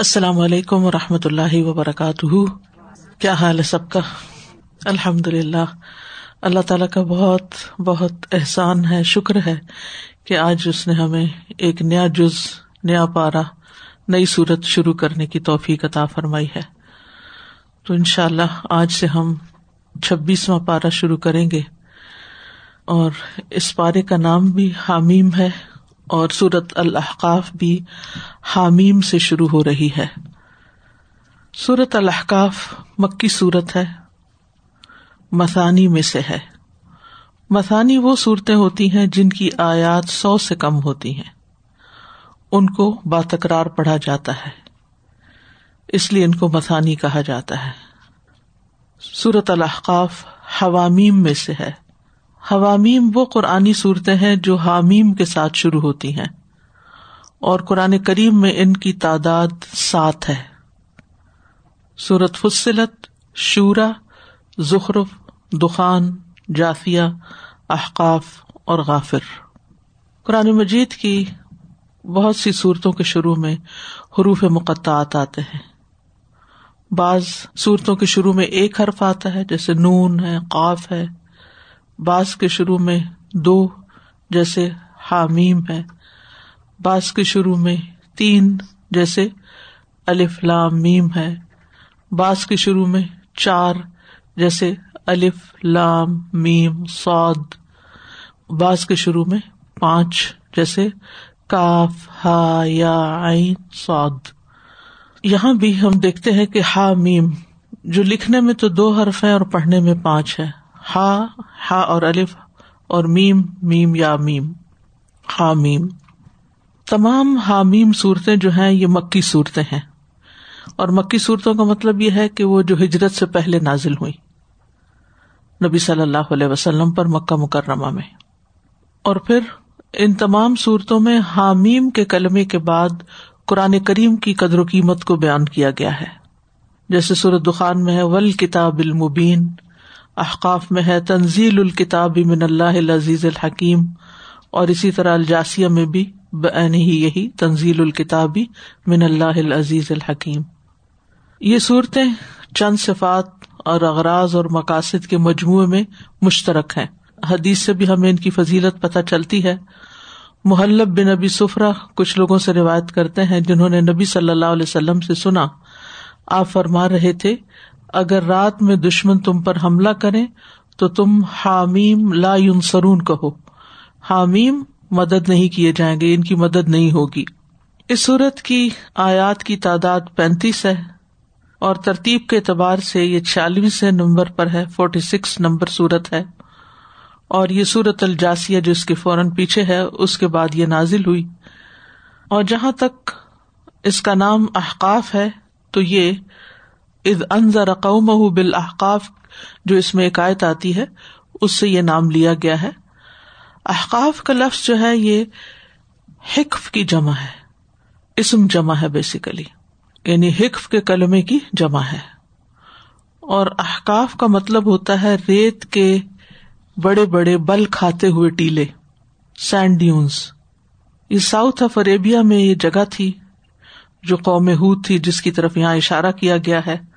السلام علیکم و رحمۃ اللہ وبرکاتہ۔ کیا حال ہے سب کا؟ الحمد للہ اللہ تعالیٰ کا بہت بہت احسان ہے، شکر ہے کہ آج اس نے ہمیں ایک نیا جز، نیا پارا نئی صورت شروع کرنے کی توفیق عطا فرمائی ہے۔ تو ان شاء اللہ آج سے ہم چھبیسواں پارا شروع کریں گے۔ اور اس پارے کا نام بھی حامیم ہے۔ اور سورت الحقاف بھی حامیم سے شروع ہو رہی ہے۔ سورت الحقاف مکی صورت ہے۔ مسانی میں سے ہے۔ مسانی وہ صورتیں ہوتی ہیں جن کی آیات سو سے کم ہوتی ہیں۔ ان کو باتکرار پڑھا جاتا ہے۔ اس لیے ان کو مسانی کہا جاتا ہے۔ سورت الحقاف حوامیم میں سے ہے۔ حوامیم وہ قرآنی صورتیں ہیں جو حامیم کے ساتھ شروع ہوتی ہیں۔ اور قرآن کریم میں ان کی تعداد سات ہے۔ سورت فصلت، شورا ظخرف دخان، جافیہ، احقاف اور غافر۔ قرآن مجید کی بہت سی صورتوں کے شروع میں حروف مقطعات آتے ہیں۔ بعض صورتوں کے شروع میں ایک حرف آتا ہے، جیسے نون ہے، قاف ہے۔ بعض کے شروع میں دو جیسے حامیم ہے بعض کے شروع میں تین جیسے الف لام میم ہے بعض کے شروع میں چار جیسے الف لام میم سعد بعض کے شروع میں پانچ جیسے کاف، ہا، یا، عین سعد یہاں بھی ہم دیکھتے ہیں کہ ہا، میم جو لکھنے میں تو دو حرف ہے اور پڑھنے میں پانچ ہے ہا ہا اور الف اور میم میم یا میم، ہا، میم۔ تمام حامیم صورتیں جو ہیں، یہ مکی صورتیں ہیں۔ اور مکی صورتوں کا مطلب یہ ہے کہ وہ جو ہجرت سے پہلے نازل ہوئی نبی صلی اللہ علیہ وسلم پر مکہ مکرمہ میں۔ اور پھر ان تمام صورتوں میں حامیم کے کلمے کے بعد قرآن کریم کی قدر و قیمت کو بیان کیا گیا ہے۔ جیسے سورت دخان میں ہے ول کتاب المبین۔ احقاف میں ہے، تنزیل الکتاب من اللہ العزیز الحکیم۔ اور اسی طرح الجاسیہ میں بھی بین ہی یہی، تنزیل الکتاب من اللہ العزیز الحکیم۔ یہ صورتیں چند صفات اور اغراض اور مقاصد کے مجموعے میں مشترک ہیں۔ حدیث سے بھی ہمیں ان کی فضیلت پتہ چلتی ہے۔ محلب بن نبی سفرا کچھ لوگوں سے روایت کرتے ہیں جنہوں نے نبی صلی اللہ علیہ وسلم سے سنا۔ آپ فرما رہے تھے اگر رات میں دشمن تم پر حملہ کرے تو تم حامیم لا سرون کہو۔ حامیم مدد نہیں کیے جائیں گے، ان کی مدد نہیں ہوگی۔ اس صورت کی آیات کی تعداد پینتیس ہے اور ترتیب کے اعتبار سے یہ چھیالیس نمبر پر ہے فورٹی سکس نمبر صورت ہے۔ اور یہ سورت الجاسیہ جو اس کے فوراً پیچھے ہے، اس کے بعد یہ نازل ہوئی۔ اور جہاں تک اس کا نام احقاف ہے، تو یہ اد انضر قوم بالاحقاف، جو اس میں ایک آیت آتی ہے، اس سے یہ نام لیا گیا ہے۔ احقاف کا لفظ جو ہے، یہ حکف کی جمع ہے، اسم جمع ہے بیسیکلی یعنی حکف کے کلمے کی جمع ہے۔ اور احقاف کا مطلب ہوتا ہے ریت کے بڑے بڑے بل کھاتے ہوئے ٹیلے سینڈیونس یہ ساؤتھ آف اریبیا میں یہ جگہ تھی، جو قوم ہود تھی، جس کی طرف یہاں اشارہ کیا گیا ہے۔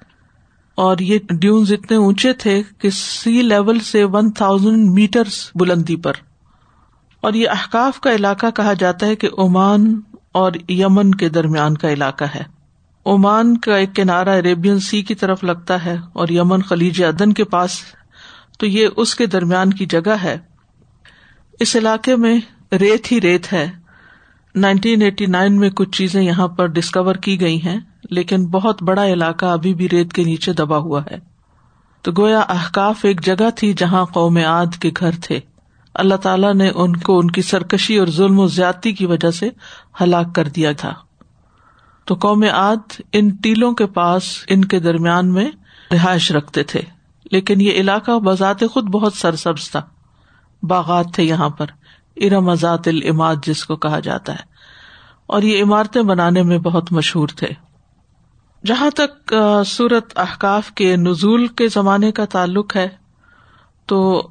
اور یہ ڈیونز اتنے اونچے تھے کہ سی لیول سے ون تھاؤزینڈ میٹر بلندی پر۔ اور یہ احکاف کا علاقہ کہا جاتا ہے کہ عمان اور یمن کے درمیان کا علاقہ ہے۔ عمان کا ایک کنارا عربین سی کی طرف لگتا ہے اور یمن خلیج ادن کے پاس تو یہ اس کے درمیان کی جگہ ہے۔ اس علاقے میں ریت ہی ریت ہے۔ نائنٹین ایٹی نائن میں کچھ چیزیں یہاں پر ڈسکور کی گئی ہیں۔ لیکن بہت بڑا علاقہ ابھی بھی ریت کے نیچے دبا ہوا ہے۔ تو گویا احکاف ایک جگہ تھی جہاں قوم آد کے گھر تھے۔ اللہ تعالیٰ نے ان کو ان کی سرکشی اور ظلم و زیادتی کی وجہ سے ہلاک کر دیا تھا۔ تو قوم آد ان ٹیلوں کے پاس ان کے درمیان میں رہائش رکھتے تھے۔ لیکن یہ علاقہ بذات خود بہت سرسبز تھا۔ باغات تھے یہاں پر۔ ارم ازات العماد جس کو کہا جاتا ہے۔ اور یہ عمارتیں بنانے میں بہت مشہور تھے۔ جہاں تک سورت احکاف کے نزول کے زمانے کا تعلق ہے، تو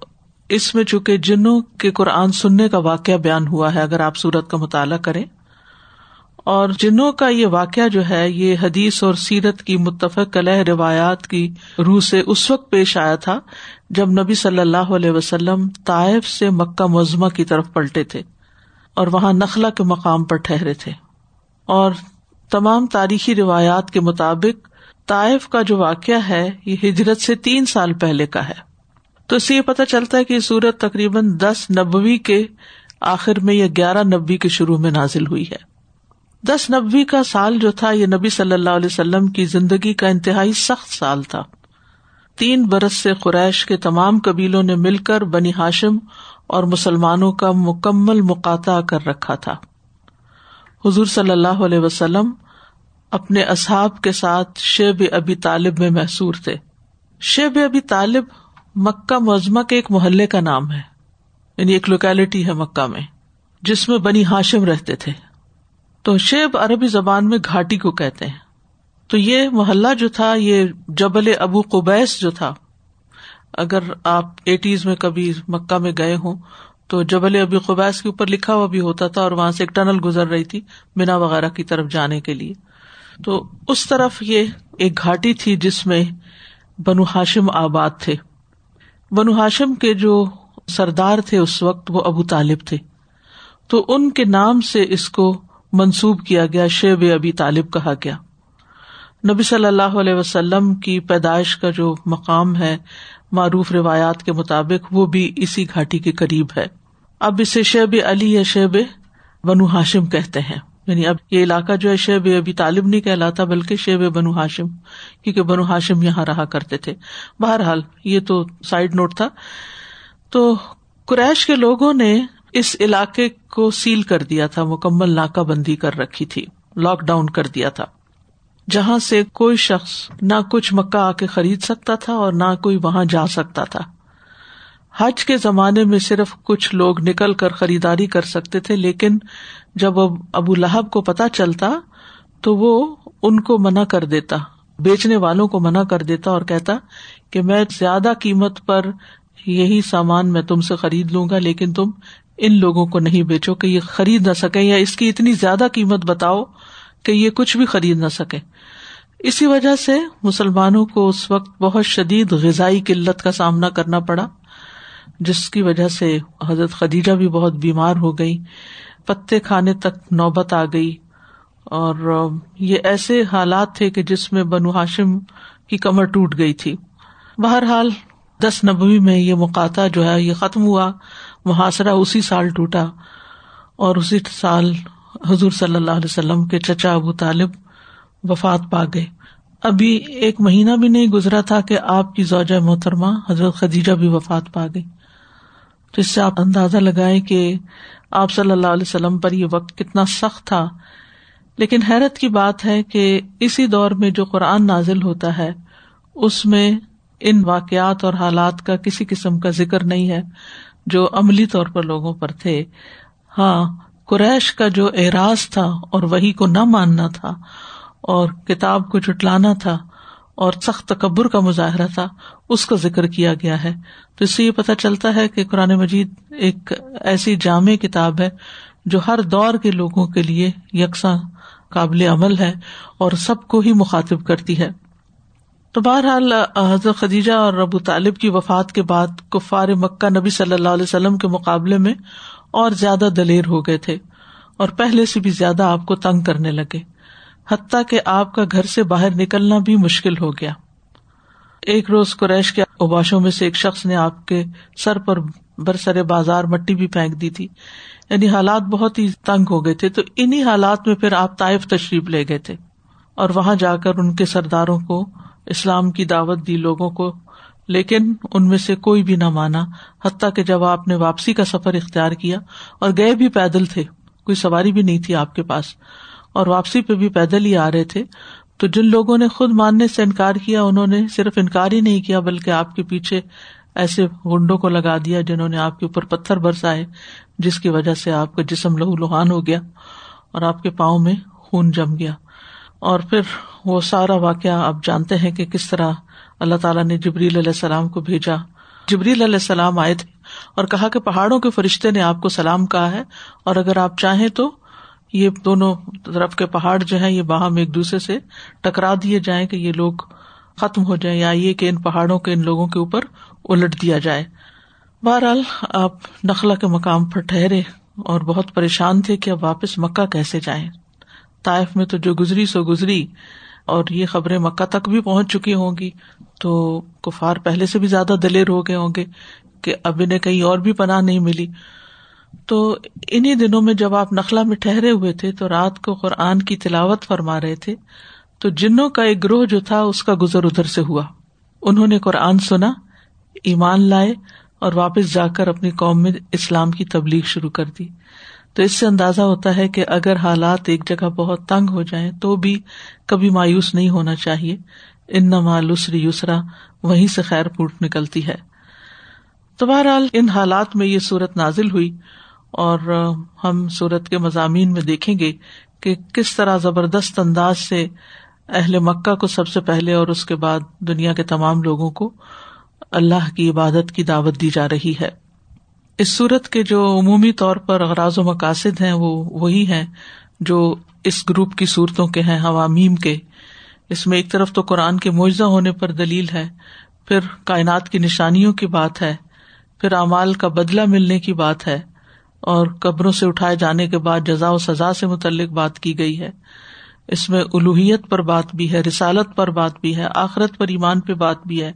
اس میں چونکہ جنوں کے قرآن سننے کا واقعہ بیان ہوا ہے، اگر آپ سورت کا مطالعہ کریں۔ اور جنوں کا یہ واقعہ جو ہے، یہ حدیث اور سیرت کی متفق کلح روایات کی روح سے اس وقت پیش آیا تھا، جب نبی صلی اللہ علیہ وسلم طائف سے مکہ مزمہ کی طرف پلٹے تھے، اور وہاں نخلا کے مقام پر ٹھہرے تھے۔ اور تمام تاریخی روایات کے مطابق طائف کا جو واقعہ ہے، یہ ہجرت سے تین سال پہلے کا ہے۔ تو اس سے یہ پتا چلتا ہے کہ یہ سورت تقریباً دس نبوی کے آخر میں یا گیارہ نبی کے شروع میں نازل ہوئی ہے۔ دس نبی کا سال جو تھا، یہ نبی صلی اللہ علیہ وسلم کی زندگی کا انتہائی سخت سال تھا۔ تین برس سے قریش کے تمام قبیلوں نے مل کر بنی ہاشم اور مسلمانوں کا مکمل مقاطع کر رکھا تھا۔ حضور صلی اللہ علیہ وسلم اپنے اصحاب کے ساتھ شیب ابی طالب میں محسور تھے۔ شیب ابی طالب مکہ مزمہ کے ایک محلے کا نام ہے۔ یعنی ایک لوکیلٹی ہے مکہ میں، جس میں بنی ہاشم رہتے تھے۔ تو شیب عربی زبان میں گھاٹی کو کہتے ہیں۔ تو یہ محلہ جو تھا، یہ جبل ابو قبیس جو تھا، اگر آپ ایٹیز میں کبھی مکہ میں گئے ہوں، تو جبل ابی قبیس کے اوپر لکھا ہوا بھی ہوتا تھا اور وہاں سے ایک ٹنل گزر رہی تھی مینا وغیرہ کی طرف جانے کے لیے۔ تو اس طرف یہ ایک گھاٹی تھی جس میں بنو ہاشم آباد تھے۔ بنو ہاشم کے جو سردار تھے اس وقت وہ ابو طالب تھے۔ تو ان کے نام سے اس کو منسوب کیا گیا، شیب ابی طالب کہا گیا۔ نبی صلی اللہ علیہ وسلم کی پیدائش کا جو مقام ہے، معروف روایات کے مطابق وہ بھی اسی گھاٹی کے قریب ہے۔ اب اسے شیب علی یا شیب بنو ہاشم کہتے ہیں۔ یعنی اب یہ علاقہ جو ہے شیب ابھی طالب نہیں کہلاتا بلکہ شیب بنو ہاشم، کیونکہ بنو ہاشم یہاں رہا کرتے تھے۔ بہرحال یہ تو سائڈ نوٹ تھا۔ تو قریش کے لوگوں نے اس علاقے کو سیل کر دیا تھا، مکمل ناکہ بندی کر رکھی تھی لاک ڈاؤن کر دیا تھا۔ جہاں سے کوئی شخص نہ کچھ مکہ آ کے خرید سکتا تھا اور نہ کوئی وہاں جا سکتا تھا۔ حج کے زمانے میں صرف کچھ لوگ نکل کر خریداری کر سکتے تھے، لیکن جب اب ابو لہب کو پتا چلتا تو وہ ان کو منع کر دیتا، بیچنے والوں کو منع کر دیتا اور کہتا کہ میں زیادہ قیمت پر یہی سامان میں تم سے خرید لوں گا، لیکن تم ان لوگوں کو نہیں بیچو کہ یہ خرید نہ سکے یا اس کی اتنی زیادہ قیمت بتاؤ کہ یہ کچھ بھی خرید نہ سکے اسی وجہ سے مسلمانوں کو اس وقت بہت شدید غذائی قلت کا سامنا کرنا پڑا۔ جس کی وجہ سے حضرت خدیجہ بھی بہت بیمار ہو گئی، پتے کھانے تک نوبت آ گئی۔ اور یہ ایسے حالات تھے کہ جس میں بنو ہاشم کی کمر ٹوٹ گئی تھی۔ بہرحال دس نبوی میں یہ مقاطع جو ہے، یہ ختم ہوا۔ محاصرہ اسی سال ٹوٹا۔ اور اسی سال حضور صلی اللہ علیہ وسلم کے چچا ابو طالب وفات پا گئے۔ ابھی ایک مہینہ بھی نہیں گزرا تھا کہ آپ کی زوجہ محترمہ حضرت خدیجہ بھی وفات پا گئی۔ تو اس سے آپ اندازہ لگائے کہ آپ صلی اللہ علیہ وسلم پر یہ وقت کتنا سخت تھا۔ لیکن حیرت کی بات ہے کہ اسی دور میں جو قرآن نازل ہوتا ہے، اس میں ان واقعات اور حالات کا کسی قسم کا ذکر نہیں ہے جو عملی طور پر لوگوں پر تھے۔ ہاں قریش کا جو اعراض تھا اور وہی کو نہ ماننا تھا اور کتاب کو جٹلانا تھا اور سخت تکبر کا مظاہرہ تھا، اس کا ذکر کیا گیا ہے۔ تو اس سے یہ پتا چلتا ہے کہ قرآن مجید ایک ایسی جامع کتاب ہے جو ہر دور کے لوگوں کے لیے یکساں قابل عمل ہے اور سب کو ہی مخاطب کرتی ہے۔ تو بہرحال، حضرت خدیجہ اور ابو طالب کی وفات کے بعد کفار مکہ نبی صلی اللہ علیہ وسلم کے مقابلے میں اور زیادہ دلیر ہو گئے تھے اور پہلے سے بھی زیادہ آپ کو تنگ کرنے لگے۔ حتیٰ کہ آپ کا گھر سے باہر نکلنا بھی مشکل ہو گیا۔ ایک روز قریش کے اوباشوں میں سے ایک شخص نے آپ کے سر پر برسر بازار مٹی بھی پھینک دی تھی۔ یعنی حالات بہت ہی تنگ ہو گئے تھے۔ تو انہیں حالات میں پھر آپ طائف تشریف لے گئے تھے۔ اور وہاں جا کر ان کے سرداروں کو، اسلام کی دعوت دی لوگوں کو، لیکن ان میں سے کوئی بھی نہ مانا۔ حتیٰ کہ جب آپ نے واپسی کا سفر اختیار کیا اور گئے بھی پیدل تھے، کوئی سواری بھی نہیں تھی آپ کے پاس۔ اور واپسی پہ بھی پیدل ہی آ رہے تھے۔ تو جن لوگوں نے خود ماننے سے انکار کیا، انہوں نے صرف انکار ہی نہیں کیا، بلکہ آپ کے پیچھے ایسے گنڈوں کو لگا دیا جنہوں نے آپ کے اوپر پتھر برسائے، جس کی وجہ سے آپ کا جسم لہو لوہان ہو گیا اور آپ کے پاؤں میں خون جم گیا۔ اور پھر وہ سارا واقعہ آپ جانتے ہیں کہ کس طرح اللہ تعالیٰ نے جبریل علیہ السلام کو بھیجا۔ جبریل علیہ السلام آئے تھے اور کہا کہ پہاڑوں کے فرشتے نے آپ کو سلام کہا ہے، اور اگر آپ چاہیں تو یہ دونوں طرف کے پہاڑ جو ہیں، یہ باہم ایک دوسرے سے ٹکرا دیے جائیں کہ یہ لوگ ختم ہو جائیں یا یہ کہ ان پہاڑوں کے، ان لوگوں کے اوپر الٹ دیا جائے۔ بہرحال، آپ نخلا کے مقام پر ٹھہرے اور بہت پریشان تھے کہ اب واپس مکہ کیسے جائیں۔ طائف میں تو جو گزری سو گزری، اور یہ خبریں مکہ تک بھی پہنچ چکی ہوں گی۔ تو کفار پہلے سے بھی زیادہ دلیر ہو گئے ہوں گے کہ اب انہیں کہیں اور بھی پناہ نہیں ملی۔ تو انہیں دنوں میں جب آپ نخلا میں ٹھہرے ہوئے تھے تو رات کو قرآن کی تلاوت فرما رہے تھے، تو جنوں کا ایک گروہ جو تھا اس کا گزر ادھر سے ہوا۔ انہوں نے قرآن سنا، ایمان لائے اور واپس جا کر اپنی قوم میں اسلام کی تبلیغ شروع کر دی۔ تو اس سے اندازہ ہوتا ہے کہ اگر حالات ایک جگہ بہت تنگ ہو جائیں تو بھی کبھی مایوس نہیں ہونا چاہیے۔ ان نمالسری یسرا، وہیں سے خیر پوٹ نکلتی ہے۔ تو بہرحال ان حالات میں یہ صورت نازل ہوئی۔ اور ہم صورت کے مضامین میں دیکھیں گے کہ کس طرح زبردست انداز سے اہل مکہ کو سب سے پہلے اور اس کے بعد دنیا کے تمام لوگوں کو اللہ کی عبادت کی دعوت دی جا رہی ہے۔ اس صورت کے جو عمومی طور پر اغراض و مقاصد ہیں وہ وہی ہیں جو اس گروپ کی صورتوں کے ہیں حوامیم کے۔ اس میں ایک طرف تو قرآن کے معجزہ ہونے پر دلیل ہے، پھر کائنات کی نشانیوں کی بات ہے، پھر اعمال کا بدلا ملنے کی بات ہے۔ اور قبروں سے اٹھائے جانے کے بعد جزا و سزا سے متعلق بات کی گئی ہے۔ اس میں الوحیت پر بات بھی ہے، رسالت پر بات بھی ہے، آخرت پر ایمان پہ بات بھی ہے۔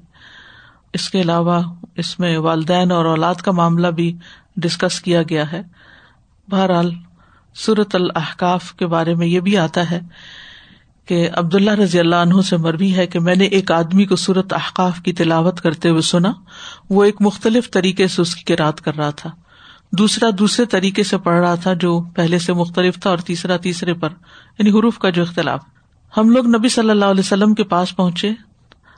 اس کے علاوہ اس میں والدین اور اولاد کا معاملہ بھی ڈسکس کیا گیا ہے۔ بہرحال صورت الحکاف کے بارے میں یہ بھی آتا ہے کہ عبداللہ رضی اللہ عنہ سے مربی ہے کہ میں نے ایک آدمی کو صورت احقاف کی تلاوت کرتے ہوئے سنا۔ وہ ایک مختلف طریقے سے اس کی کراط کر رہا تھا۔ دوسرا دوسرے طریقے سے پڑھ رہا تھا جو پہلے سے مختلف تھا اور تیسرا تیسرے پر یعنی حروف کا جو اختلاف۔ ہم لوگ نبی صلی اللہ علیہ وسلم کے پاس پہنچے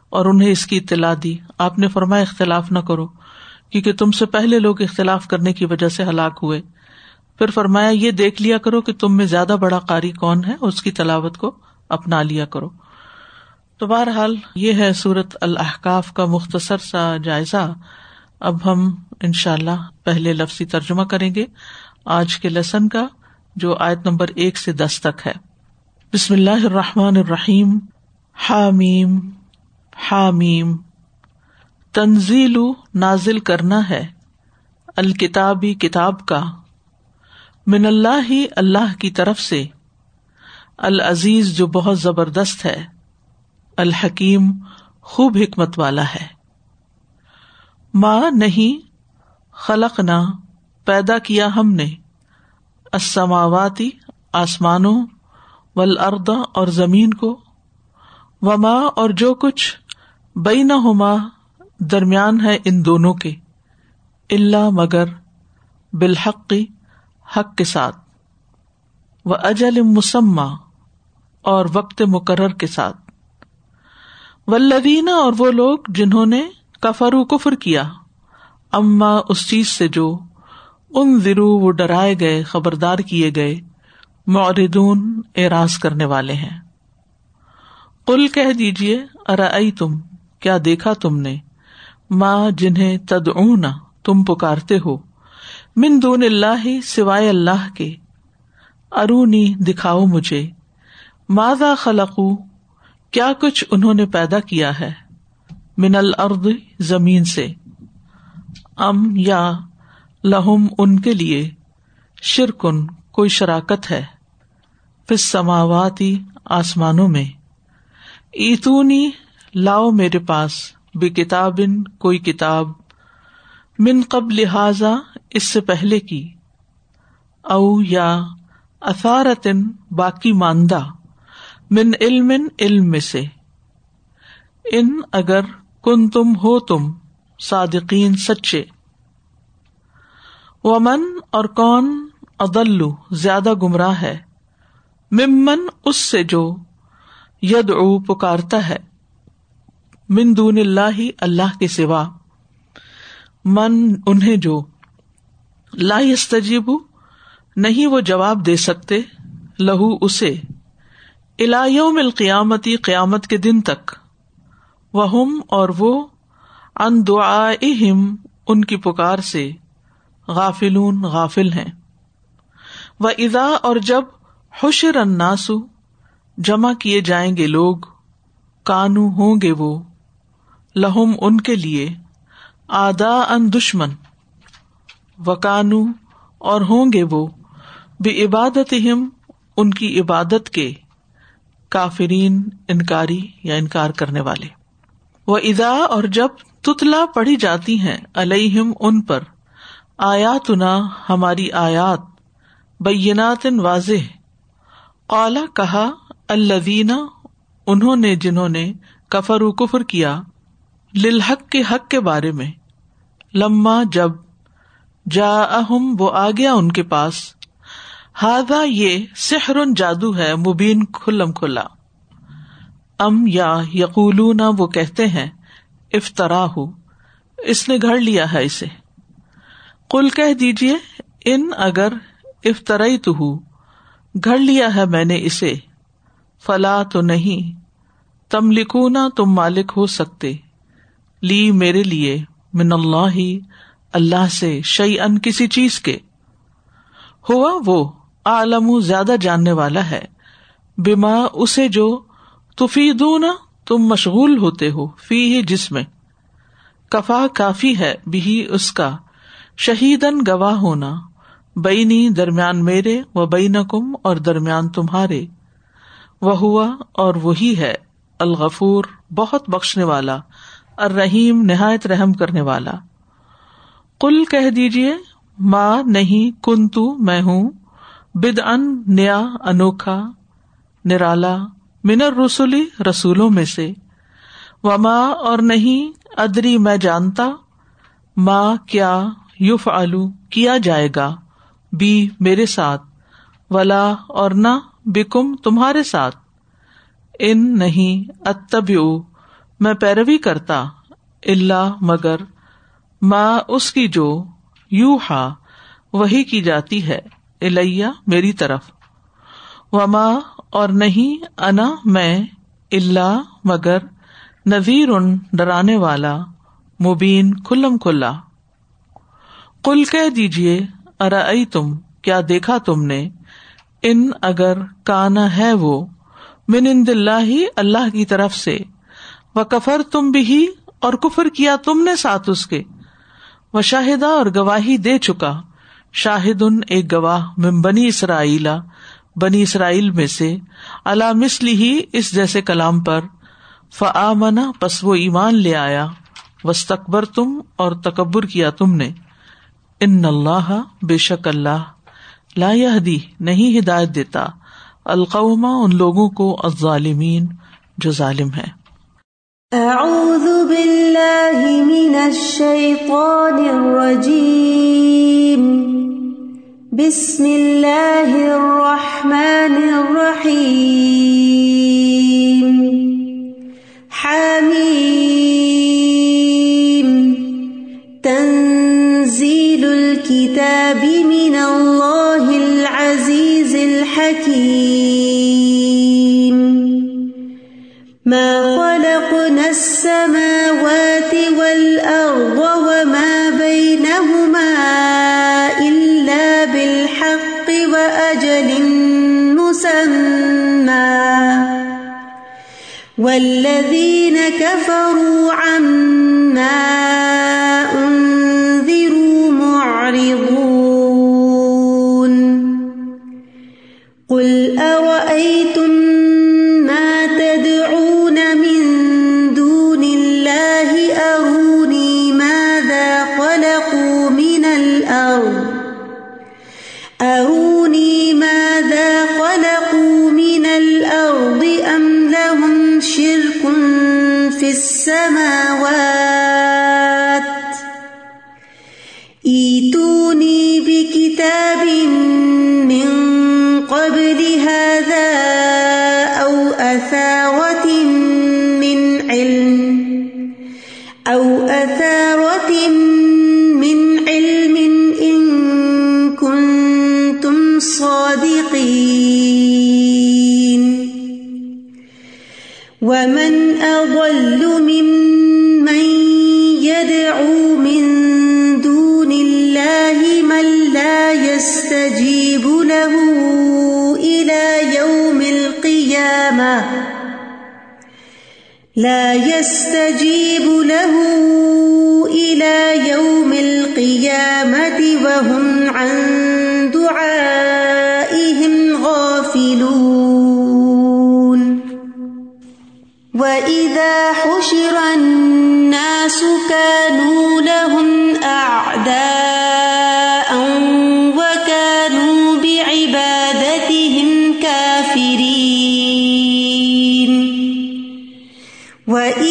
اور انہیں اس کی اطلاع دی۔ آپ نے فرمایا، اختلاف نہ کرو، کیونکہ تم سے پہلے لوگ اختلاف کرنے کی وجہ سے ہلاک ہوئے۔ پھر فرمایا، یہ دیکھ لیا کرو کہ تم میں زیادہ بڑا قاری کون ہے اس کی تلاوت کو اپنا لیا کرو۔ تو بہرحال، یہ ہے سورت الحکاف کا مختصر سا جائزہ۔ اب ہم ان شاء اللہ پہلے لفظی ترجمہ کریں گے۔ آج کے لسن کا جو آیت نمبر ایک سے دس تک ہے۔ بسم اللہ الرحمن الرحیم۔ حامیم۔ حامیم۔ تنزیل نازل کرنا ہے۔ الکتابی کتاب کا۔ من اللہ ہی اللہ کی طرف سے۔ العزیز جو بہت زبردست ہے۔ الحکیم خوب حکمت والا ہے۔ ماں نہیں خلق نہ پیدا کیا ہم نے۔ اسماواتی آسمانوں ولردا اور زمین کو۔ و ماں اور جو کچھ بئی نہ ہوما درمیان ہے ان دونوں کے۔ اللہ مگر بالحقی حق کے ساتھ۔ وہ اجل مسمہ اور وقت مقرر کے ساتھ۔ ولدینہ اور وہ لوگ جنہوں نے کفر و کفر کیا۔ اما اس چیز سے جو ان ضرو وہ ڈرائے گئے، خبردار کیے گئے موردون اعراض کرنے والے ہیں۔ کل کہہ دیجیے ارا تم کیا دیکھا تم نے؟ ماں جنہیں تدعونا تم پکارتے ہو، من دون اللہ سوائے اللہ کے۔ ارونی، دکھاؤ مجھے۔ ماضا خلق کیا کچھ انہوں نے پیدا کیا ہے؟ من الارض، زمین سے۔ ام یا لہم ان کے لیے شرکن، کوئی شراکت ہے۔ پس سماواتی آسمانوں میں۔ ایتونی، لاؤ میرے پاس بے کتاب کوئی کتاب۔ من قبل لہذا اس سے پہلے کی۔ او یا اثارتن، باقی ماندہ۔ من علم علم میں سے۔ ان اگر کن تم ہو تم۔ صادقین سچے۔ و من اور کون ادلو زیادہ گمراہ ہے، ممن اس سے جو ید او پکارتا ہے، من دون اللہ اللہ کے سوا۔ من انہیں جو لا نہیں وہ جواب دے سکتے، لہو اسے۔ الایوم القیامتی، قیامت کے دن تک۔ وہ اور وہ ان دعا ان کی پکار سے۔ غافلون غافل ہیں۔ وہ ادا اور جب حشر اناسو جمع کیے جائیں گے لوگ، کانو ہوں گے وہ، لہم ان کے لیے آدا ان دشمن۔ و کانو اور ہوں گے وہ بے عبادت ہم ان کی عبادت کے کافرین، انکاری یا انکار کرنے والے۔ وہ ادا اور جب تتلا پڑھی جاتی ہیں الہم ان پر۔ آیات ہماری آیات۔ بینات واضح۔ اعلی کہا الدینہ انہوں نے جنہوں نے کفر و کفر کیا للحق کے حق کے بارے میں۔ لما جب جا اہم وہ آ گیا ان کے پاس۔ ہاضا یہ سحر جادو ہے، مبین، کھلم کھلا۔ ام یا یقول وہ کہتے ہیں افطرا ہو اس نے گھڑ لیا ہے اسے۔ کل کہہ دیجیے ان اگر افطرائی تو ہوں گھڑ لیا ہے میں نے اسے۔ فلا تو نہیں تم لکھو نہ تم مالک ہو سکتے۔ لی میرے لیے، من اللہ ہی اللہ سے شعی ان کسی چیز کے۔ ہوا وہ عالم زیادہ جاننے والا ہے بیما اسے جو تفیدون تم مشغول ہوتے ہو فی ہی جس میں۔ کفا کافی ہے بھی اس کا۔ شہیدن گواہ ہونا۔ بینی درمیان میرے و بین کم اور درمیان تمہارے۔ وہ ہوا اور وہی ہے الغفور، بہت بخشنے والا۔ الرحیم، نہایت رحم کرنے والا۔ کل کہہ دیجیے ماں نہیں کن تو میں ہوں۔ بد ان نیا، انوکھا، نرالا۔ منر رسولی رسولوں میں سے۔ و ماں اور نہیں، ادری میں جانتا۔ ماں کیا یوف آلو کیا جائے گا۔ بی، میرے ساتھ۔ ولا اور نہ، بکم، تمہارے ساتھ۔ ان نہیں اتب میں پیروی کرتا۔ اللہ مگر۔ ماں اس کی جو یو ہا وہی کی جاتی ہے۔ الیا میری طرف۔ و ماں اور نہیں، انا، میں اللہ مگر نذیر ان ڈرانے والا، مبین، کھلم کھلا۔ کل کہہ دیجیے ارا تم کیا دیکھا تم نے؟ ان اگر کانا ہے وہ، من ان دلہ ہی اللہ کی طرف سے۔ وہ کفر تم بھی اور کفر کیا تم نے ساتھ اس کے؟ وہ شاہدہ اور گواہی دے چکا۔ شاہد ان ایک گواہ بنی اسرائیلا بنی اسرائیل میں سے اللہ مسلی ہی اس جیسے کلام پر فا منا پس وہ ایمان لے آیا وسطبر تم اور تکبر کیا تم نے۔ ان اللہ بے شک اللہ لا دی نہیں ہدایت دیتا۔ القوما ان لوگوں کو الظالمین، جو ظالم ہے اعوذ باللہ من الشیطان الرجیم۔ بسم اللہ الرحمن الرحیم حمیم تنزیل الكتاب من اللہ العزیز الحکیم ما خلقنا السماوات والذين كفروا عما أنذروا معرضون. قل أرأيتم ما تدعون من دون الله؟ أروني ماذا خلقوا من الأرض؟ في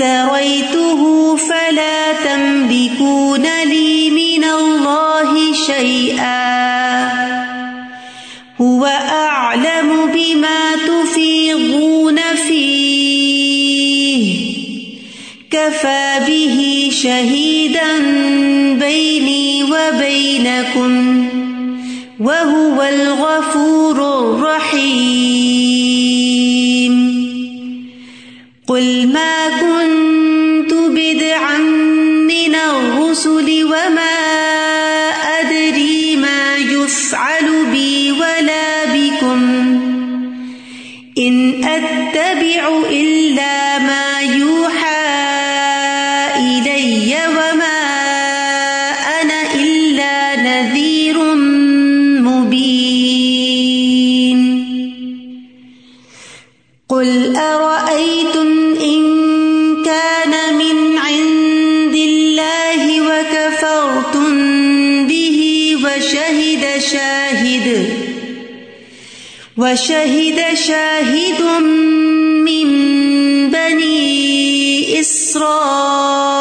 إن افتريته فلا تملكون لي من الله شيئا. هو أعلم بما تفيضون فيه. كفى به شهيدا بيني وبينكم وهو الغفور الرحيم. قل ما كنت بدعا من الرسل وما أدري ما يفعل بي ولا بكم إن أتبع إلا ما يوحى إلي وما أنا إلا نذير مبين قل أرأيتم وشهد شاهد من بني إسرائيل.